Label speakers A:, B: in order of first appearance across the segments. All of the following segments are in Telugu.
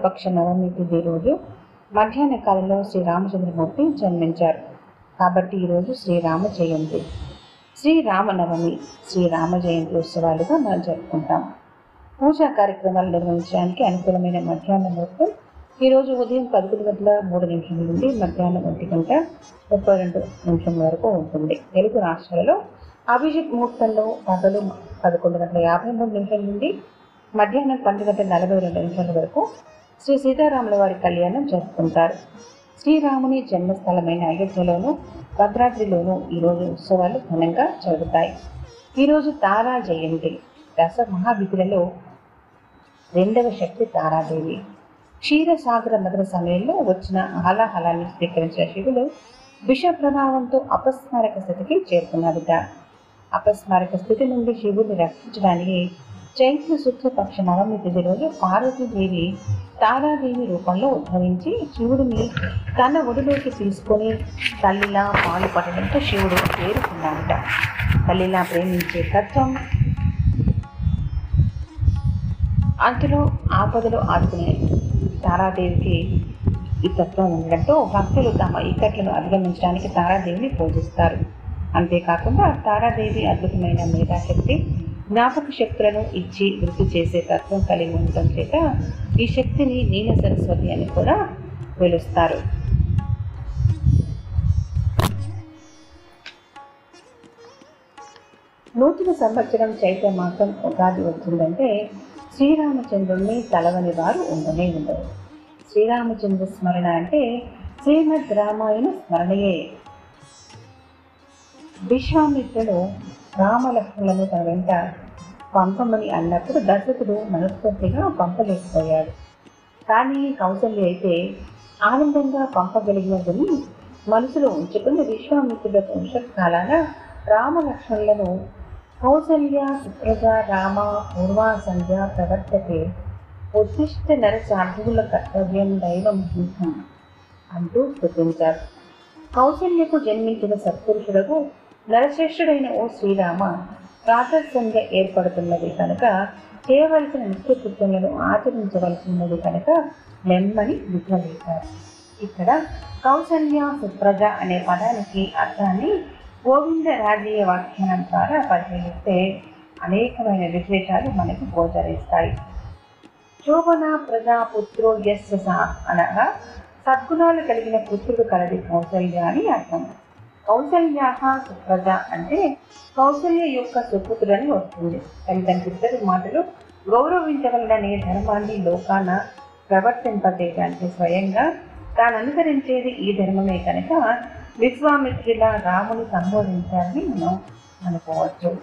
A: శుక్లపక్ష నవమి తిథి రోజు మధ్యాహ్న కాలంలో శ్రీరామచంద్రమూర్తి జన్మించారు. కాబట్టి ఈరోజు శ్రీరామ జయంతి. శ్రీరామనవమి శ్రీరామ జయంతి ఉత్సవాలుగా మనం జరుపుకుంటాం. పూజా కార్యక్రమాలు నిర్వహించడానికి అనుకూలమైన మధ్యాహ్న ముహూర్తం ఈరోజు ఉదయం పదకొండు గంటల మూడు నిమిషాల నుండి మధ్యాహ్నం ఒంటి గంట ముప్పై రెండు నిమిషం వరకు ఉంటుంది. తెలుగు రాష్ట్రాలలో అభిజిత్ ముహూర్తంలో పగలు పదకొండు గంటల యాభై మూడు నిమిషాల నుండి మధ్యాహ్నం పన్నెండు గంటల నలభై రెండు నిమిషాల వరకు శ్రీ సీతారాముల వారి కళ్యాణం జరుపుకుంటారు. శ్రీరాముని జన్మస్థలమైన అయోధ్యలోను భద్రాద్రిలోను ఈరోజు ఉత్సవాలు ఘనంగా జరుగుతాయి. ఈరోజు తారా జయంతి. దశ మహావిధులలో రెండవ శక్తి తారాదేవి. క్షీరసాగర మదన సమయంలో వచ్చిన హలాహలాన్ని స్వీకరించిన శివుడు విష ప్రభావంతో అపస్మారక స్థితికి చేరుకున్నాడుట. అపస్మారక స్థితి నుండి శివుడిని రక్షించడానికి చైత్ర శుక్ల పక్ష నవమి తిథి రోజు పార్వతీదేవి తారాదేవి రూపంలో ఉద్భవించి శివుడిని తన ఒడిలోకి తీసుకొని తల్లిలా పాలు పడడంతో శివుడు చేరుకున్నాడట తల్లిలా ప్రేమించే తత్వం అందులో ఆపదలు ఆదుకునే తారాదేవికి ఈ తత్వం ఉండడంతో భక్తులు తమ ఇక్కట్లను అధిగమించడానికి తారాదేవిని పూజిస్తారు. అంతేకాకుండా తారాదేవి అద్భుతమైన మేధాశక్తి జ్ఞాపక శక్తులను ఇచ్చి వృద్ధి చేసే తత్వం కలిగి ఉండటం చేత ఈ శక్తిని నీల సరస్వతి అని కూడా పిలుస్తారు. నూతన సంవత్సరం చైత్ర మాసం ఉగాది వచ్చిందంటే శ్రీరామచంద్రుణ్ణి తలవని వారు ఉండనే ఉండరు. శ్రీరామచంద్ర స్మరణ అంటే శ్రీమద్ రామాయణ స్మరణయే. విశ్వామిత్రుడు రామలక్ష్మణులను తన వెంట పంపమని అన్నప్పుడు దశరథుడు మనస్ఫూర్తిగా పంపలేకపోయాడు. కానీ కౌసల్య అయితే ఆనందంగా పంపగలిగినదని మనసులో ఉంచుకుని విశ్వామిత్రుడు వంశకాలాన రామలక్ష్మణులను కౌసల్య సుప్రజ రామ పూర్వ సంధ్య ప్రవర్తతే ఉద్దిష్ట నర సాధువుల కర్తవ్యం దైవం అంటూ స్థుతించారు. కౌసల్యకు జన్మించిన సత్పురుషులకు నరశ్రేష్ఠుడైన ఓ శ్రీరామ ప్రాతస్యంగా ఏర్పడుతున్నది కనుక చేయవలసిన నిత్య కృత్యములను ఆచరించవలసినది కనుక నెమ్మని విద్యలేశారు ఇక్కడ కౌసల్య సుప్రజ అనే పదానికి అర్థాన్ని గోవింద రాజీయ వ్యాఖ్యానం ద్వారా పరిశీలిస్తే అనేకమైన విశేషాలు మనకు గోచరిస్తాయి. శోభన ప్రజాపుత్రో యస్య అనగా సద్గుణాలు కలిగిన పుత్రుడు కలది కౌసల్య అని అర్థం. కౌసల్యాహ సుప్రద అంటే కౌసల్య యొక్క సుపుత్రుడని వస్తుంది. తల్లిదండ్రులిద్దరి మాటలు గౌరవించగలడనే ధర్మాన్ని లోకాన ప్రవర్తింపజేయడానికి స్వయంగా తాను అనుసరించేది ఈ ధర్మమే కనుక విశ్వామిత్రుల రాముని సంబోధించాలని మనం అనుకోవచ్చు.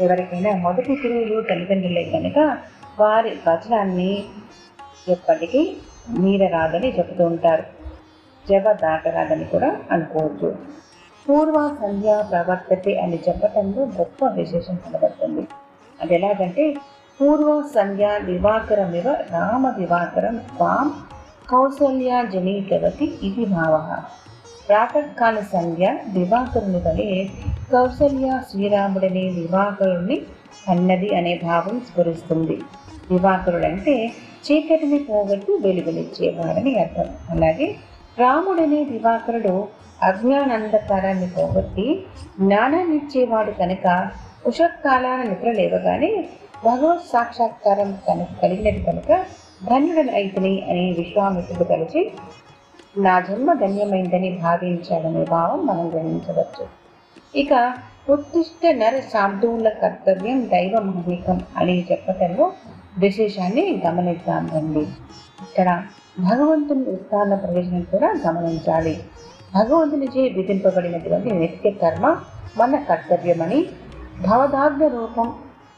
A: ఎవరికైనా మొదటి గురువులు తల్లిదండ్రులే కనుక వారి వచనాన్ని ఎప్పటికీ మీరరాదని చెబుతూ ఉంటారు. జవ దాటరాదని కూడా అనుకోవచ్చు. పూర్వ సంధ్య ప్రవర్తతే అని చెప్పటంలో గొప్ప విశేషం కనబడుతుంది. అది ఎలాగంటే పూర్వ సంధ్య దివాకరమివ రామ దివాకరం త్వాం కౌసల్య జనీతవతి ఇది భావ. ప్రాతకాల సంధ్య దివాకరుని వలె కౌసల్య శ్రీరాముడనే దివాకరుణ్ణి అన్నది అనే భావం స్ఫురిస్తుంది. దివాకరుడంటే చీకటిని పోగొట్టి వెలుగునిచ్చేవాడని అర్థం. అలాగే రాముడనే దివాకరుడు అజ్ఞానందకారాన్ని పోగొట్టి జ్ఞానాన్నిచ్చేవాడు కనుక ఉషకాలాన నిద్ర లేవగానే భగవత్ సాక్షాత్కారం కనుక కలిగినది కనుక ధన్యుడని అయితని అని విశ్వామిత్రుడు కలిసి నా జన్మ ధన్యమైందని భావించాడనే భావం మనం గ్రహించవచ్చు. ఇక ఉత్తిష్ట నర శాబ్దువుల కర్తవ్యం దైవ మహనికం అని చెప్పటంలో విశేషాన్ని గమనిద్దాం రండి. ఇక్కడ భగవంతుని ఉత్థాన ప్రయోజనం కూడా గమనించాలి. భగవంతునిచే విధింపబడినటువంటి నిత్య కర్మ మన కర్తవ్యమని భవదాజ్ఞ రూపం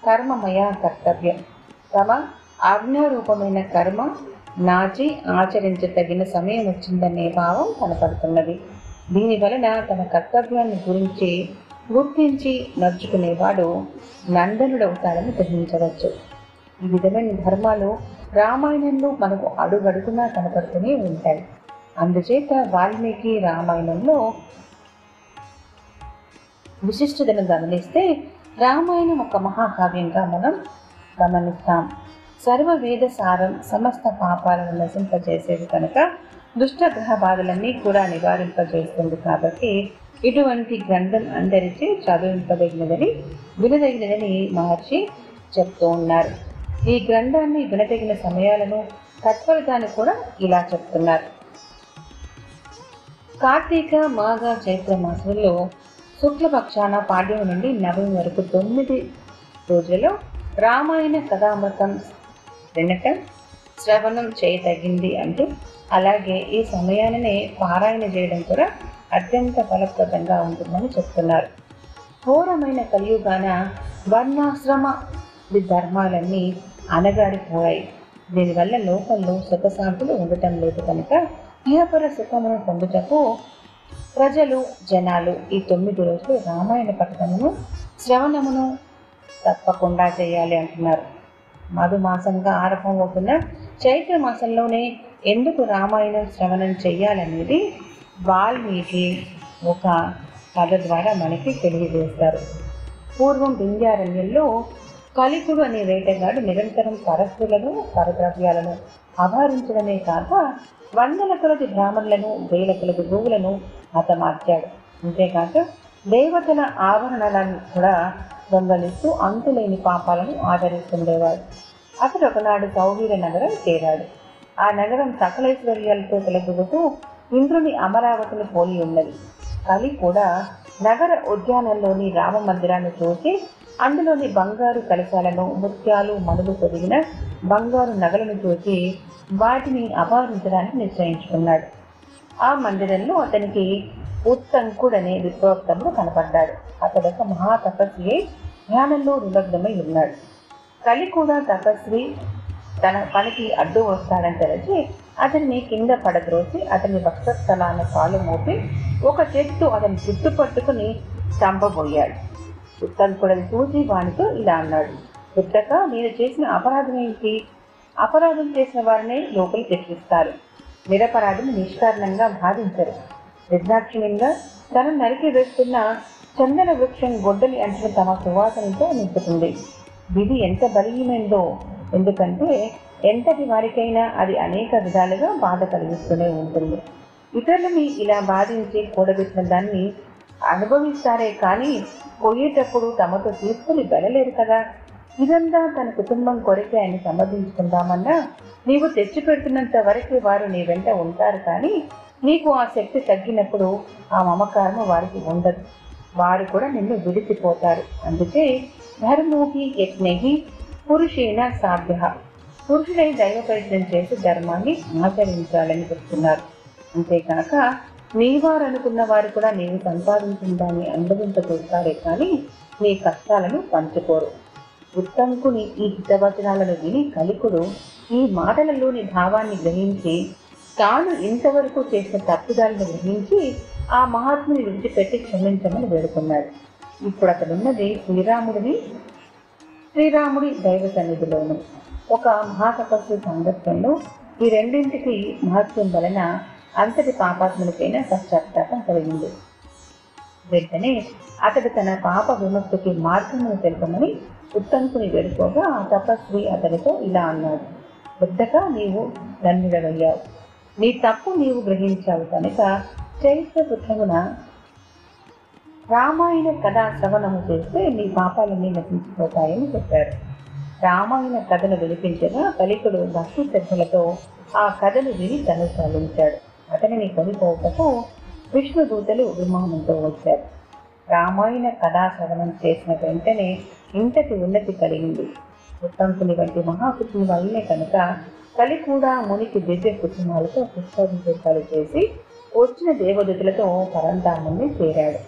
A: కర్మమయ కర్తవ్యం. తమ ఆజ్ఞారూపమైన కర్మ నాచి ఆచరించదగిన సమయం వచ్చిందనే భావం కనపడుతున్నది. దీని వలన తన కర్తవ్యాన్ని గురించి గుర్తించి నడుచుకునేవాడు నందనుడవుతాడని గ్రహించవచ్చు. ఈ విధమైన ధర్మాలు రామాయణంలో మనకు అడుగడుగునా కనపడుతూనే ఉంటాయి. అందుచేత వాల్మీకి రామాయణంలో విశిష్టతను గమనిస్తే రామాయణం ఒక మహాకావ్యంగా మనం గమనిస్తాం. సర్వవేద సారం సమస్త పాపాలను నశింపజేసేది కనుక దుష్టగ్రహ బాధలన్నీ కూడా నివారింపజేస్తుంది కాబట్టి ఇటువంటి గ్రంథం అందరిచే చదివింపదగినదని వినదగినదని మహర్షి చెప్తూ ఉన్నారు. ఈ గ్రంథాన్ని వినదగిన సమయాలను తత్ఫలితాన్ని కూడా ఇలా చెప్తున్నారు. కార్తీక మాఘ చైత్ర మాసంలో శుక్లపక్షాన పాడ్యం నుండి నవమి వరకు తొమ్మిది రోజులలో రామాయణ కథామృతం వినటం శ్రవణం చేయతగింది అంటూ అలాగే ఈ సమయాన్ని పారాయణ చేయడం కూడా అత్యంత ఫలప్రదంగా ఉంటుందని చెప్తున్నారు. ఘోరమైన కలియుగాన వర్ణాశ్రమ ధర్మాలన్నీ అనగాడిపోయాయి దీనివల్ల లోకంలో సుఖశాంతులు ఉండటం లేదు కనుక ఇహపర సుఖమును పొందుటకు ప్రజలు జనాలు ఈ తొమ్మిది రోజులు రామాయణ పఠనమును శ్రవణమును తప్పకుండా చేయాలి అంటున్నారు. మధుమాసంగా ఆరంభమవుతున్న చైత్ర మాసంలోనే ఎందుకు రామాయణం శ్రవణం చేయాలనేది వాల్మీకి ఒక కథ ద్వారా మనకి తెలియజేస్తారు. పూర్వం వింధ్యారణ్యంలో కలికుడు అనే వేటగాడు నిరంతరం సరస్సులను పరద్రవ్యాలను అపహరించడమే కాక వందల కొలది బ్రాహ్మణులను వేల కొలది గోవులను హతమార్చాడు. అంతేకాక దేవతల ఆభరణాలను కూడా దొంగలిస్తూ అంతులేని పాపాలను ఆదరిస్తుండేవాడు. అతడు ఒకనాడు సౌవీర నగరం చేరాడు. ఆ నగరం సకలైశ్వర్యాలతో కలుగుతూ ఇంద్రుని అమరావతిని పోలి ఉన్నది. కలి కూడా నగర ఉద్యానంలోని రామ మందిరాన్ని చూసి అందులోని బంగారు కలశాలను ముత్యాలు మనులు పొదిగిన బంగారు నగలను చూసి వాటిని అపహరించడానికి నిశ్చయించుకున్నాడు. ఆ మందిరంలో అతనికి ఉత్తంకుడనే విప్రోక్తముడు కనపడ్డాడు. అతడు ఒక మహా తపస్వి ధ్యానంలో నిమగ్నమై ఉన్నాడు. కలి కూడా తపస్వి తన పనికి అడ్డు వస్తాడని తెలిసి అతన్ని కింద పడద్రోసి అతని వక్షస్థలాన కాలు మోపి ఒక చెట్టు అతని జుట్టు పట్టుకుని చంపబోయాడు. ఉత్తంకుడని చూసి వానితో ఇలా అన్నాడు పుట్టక నేను చేసిన అపరాధం ఏంటి? అపరాధం చేసిన వారిని లోపలి తెచ్చిస్తారు నిరపరాధిని నిష్కారణంగా బాధించరు నిర్దాక్షిణ్యంగా తన నరికి వేస్తున్న చందన వృక్షం గొడ్డలి అంచిన తమ సువాసనతో నింపుతుంది. విధి ఎంత బలీయమైందో ఎందుకంటే ఎంతటి వారికైనా అది అనేక విధాలుగా బాధ కలిగిస్తూనే ఉంటుంది. ఇతరులని ఇలా బాధించి కూడబెట్టిన దాన్ని అనుభవిస్తారే కానీ పోయేటప్పుడు తమతో తీసుకుని వెళ్ళలేరు కదా. ఇదంతా తన కుటుంబం కొరకే ఆయన సమర్థించుకుందామన్నా నీవు తెచ్చిపెడుతున్నంత వరకు వారు నీ వెంట ఉంటారు కానీ నీకు ఆ శక్తి తగ్గినప్పుడు ఆ మమకారం వారికి ఉండదు. వారు కూడా నిన్ను విడిచిపోతారు. అందుకే ధర్మోహి యజ్ఞహి పురుషేణ సాధ్య. పురుషుడై దైవ ప్రయత్నం చేసి ధర్మాన్ని ఆచరించాలని చెప్తున్నారు. అంతేకాక నీవారు అనుకున్న వారు కూడా నేను సంపాదించిన దాన్ని అనుభవించగలుగుతారే కానీ నీ కష్టాలను పంచుకోరు. ఉత్తంకుని ఈ హితవచనాలను విని కలికుడు ఈ మాటలలోని భావాన్ని గ్రహించి తాను ఇంతవరకు చేసిన తప్పుదాలను గ్రహించి ఆ మహాత్ముని విడిచిపెట్టి క్షమించమని వేడుకున్నాడు. ఇప్పుడు అతడున్నది శ్రీరాముడిని శ్రీరాముడి దైవ సన్నిధిలోను. ఒక మహాతపస్సు సందర్భంలో ఈ రెండింటికి మహత్వం వలన అంతటి పాపాత్ములకైనా పశ్చాత్తాపం కలిగింది. వెంటనే అతడు తన పాప విముక్తికి మార్గమును తెలుపమని ఉత్తంకుని వేడుకోగా ఆ తపస్వి అతడితో ఇలా అన్నాడు బుద్ధగా నీవు ధన్యుడవయ్యావు. నీ తప్పు నీవు గ్రహించావు కనుక చైత్ర పుత్రమున రామాయణ కథా శ్రవణము చేస్తే నీ పాపాలన్నీ నశించిపోతాయని చెప్పారు రామాయణ కథను వినిపించగా కలికుడు భక్తి శ్రద్ధలతో ఆ కథను విని తను సాధించాడు అతనిని కొనిపోటకు విష్ణుదూతలు విమానంతో వచ్చారు. రామాయణ కథా శ్రవణం చేసిన వెంటనే ఇంతటి ఉన్నతి కలిగింది. ఉత్తంకుని వంటి మహాపుత్రుని వల్లనే కనుక కలి కూడా మునికి దివ్య కుటుంబాలతో పుష్పాభిషేకాలు చేసి వచ్చిన దేవదూతులతో పరంధామాన్ని చేరాడు.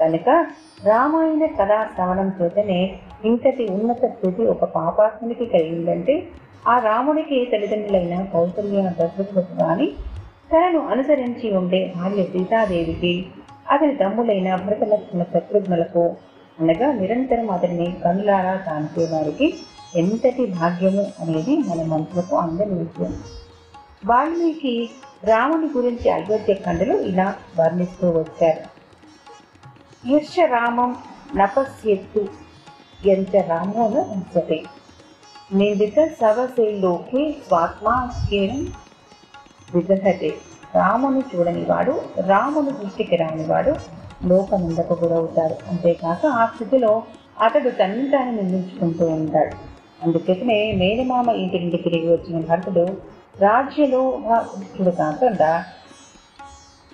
A: కనుక రామాయణ కథా శ్రవణం చేతనే ఇంతటి ఉన్నత స్థితి ఒక పాపాత్మునికి కలిగిందంటే ఆ రామునికి తల్లిదండ్రులైన కౌసల్య దశరథులకు కానీ తనను అనుసరించి ఉండే భార్య సీతాదేవికి అతని తమ్ములైన భరతలక్ష్మణ శత్రుఘ్నులకు అనగా నిరంతరం అతన్ని కనులారా కాంచే వారికి ఎంతటి భాగ్యము అనేది మన మనసులకు అందని విషయం. వాల్మీకి రాముని గురించి అయోధ్య ఖండలో ఇలా వర్ణిస్తూ వచ్చారు. యశ రామం నపస్యత్తు ఎంత రామోన ఉంచతే నిదిత రాముని చూడనివాడు రాముని దృష్టికి రానివాడు లోకనిందకు గురవుతాడు అంతేకాక ఆ స్థితిలో అతడు తనని తాను నిందించుకుంటూ ఉంటాడు అందుకనే మేనమామ ఇంటి నుండి తిరిగి వచ్చిన భర్తడు రాజ్యలో కాకుండా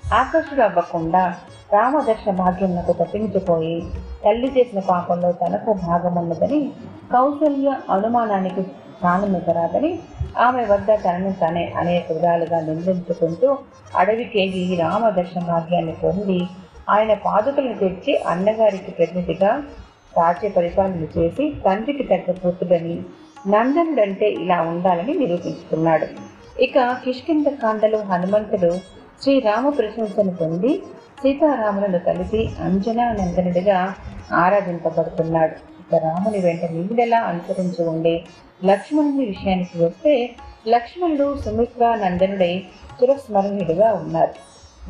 A: ఆకర్షుడు అవ్వకుండా రామదర్శన భాగ్యమునకు తప్పించిపోయి తల్లి చేసిన పాపంలో తనకు భాగమున్నదని కౌసల్య అనుమానానికి స్థానమివ్వరాదని ఆమె వద్ద తనను తనే అనేక విధాలుగా నిందించుకుంటూ అడవికేగి రామదర్శన భాగ్యాన్ని పొంది ఆయన పాదుకలను తెచ్చి అన్నగారికి ప్రతినిధిగా రాజ్య పరిపాలన చేసి తండ్రికి తగ్గ పుత్రుడని నందనుడంటే ఇలా ఉండాలని నిరూపించుకున్నాడు. ఇక కిష్కింద కాండలో హనుమంతుడు శ్రీరామ ప్రశంసను పొంది సీతారాములను కలిసి అంజనా నందనుడిగా ఆరాధింపబడుతున్నాడు. ఇక రాముని వెంట నిండెలా అనుసరించి ఉండే లక్ష్మణుని విషయానికి వస్తే లక్ష్మణుడు సుమిత్ర నందనుడై చిరస్మరణీయుడిగా ఉన్నారు.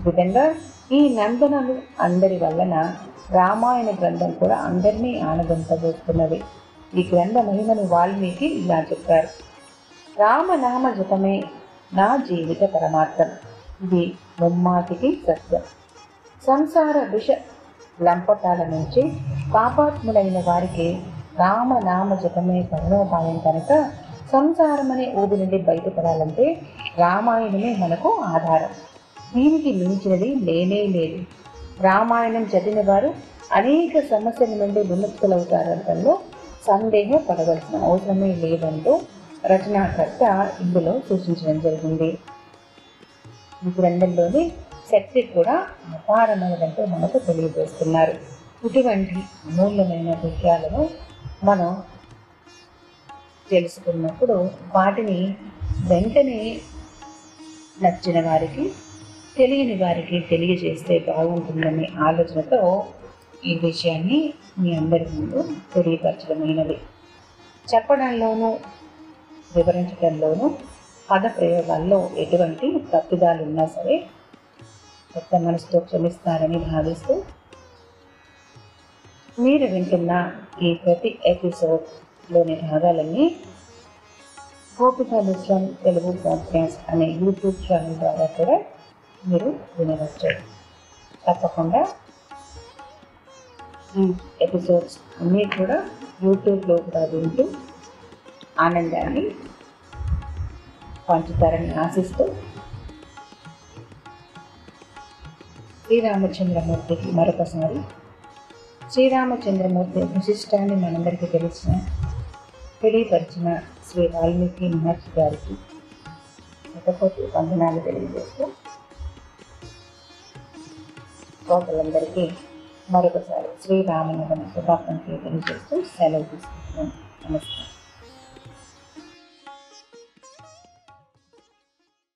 A: ఈ విధంగా ఈ నందనలు అందరి వలన రామాయణ గ్రంథం కూడా అందరినీ ఆనందింపజేస్తున్నది. ఈ గ్రంథ మహిమను వాల్మీకి ఇలా చెప్పారు. రామనామ జపమే నా జీవిత పరమార్థం. ఇది ముమ్మాటికి సత్యం. సంసార విష లంపటాల నుంచి పాపాత్ములైన వారికి రామనామ జపమే పరమోపాయం కనుక సంసారమనే ఊబి నుండి బయటపడాలంటే రామాయణమే మనకు ఆధారం. దీనికి మించినది లేనే లేదు. రామాయణం చదివిన వారు అనేక సమస్యల నుండి విముక్తులవుతారనడంలో సందేహం పడవలసిన అవసరమే లేదంటూ రచనాకర్త ఇందులో సూచించడం జరిగింది. ఈ గ్రంథంలోని శక్తి కూడా అపారమైనదంటూ మనకు తెలియజేస్తున్నారు. ఇటువంటి అమూల్యమైన విషయాలను మనం తెలుసుకున్నప్పుడు వాటిని వెంటనే నచ్చిన వారికి తెలియని వారికి తెలియజేస్తే బాగుంటుందనే ఆలోచనతో ఈ విషయాన్ని మీ అందరి ముందు తెలియపరచడమైనది. చెప్పడంలోనూ వివరించడంలోనూ పద ప్రయోగాల్లో ఎటువంటి తప్పిదాలు ఉన్నా సరే కొత్త మనసుతో క్షమిస్తారని భావిస్తూ మీరు వింటున్న ఈ ప్రతి ఎపిసోడ్లోని భాగాలన్నీ గోపిక మిశ్రం తెలుగు పాడ్కాస్ట్ అనే యూట్యూబ్ ఛానల్ ద్వారా కూడా మీరు వినవచ్చు. తప్పకుండా ఈ ఎపిసోడ్స్ అన్నీ కూడా యూట్యూబ్లో కూడా వింటూ ఆనందాన్ని పంచుతారని ఆశిస్తూ శ్రీరామచంద్రమూర్తికి మరొకసారి. శ్రీరామచంద్రమూర్తి విశిష్టాన్ని మనందరికీ తెలిసిన తెలియపరిచిన శ్రీ వాల్మీకి మహర్షి గారికి శతకోటి వందనాలు తెలియజేస్తూ శ్రోతలందరికీ మరొకసారి శ్రీరామనవమి శుభాకాంక్షలు తెలియజేస్తూ సెలవు తీసుకుంటున్నాను నమస్కారం.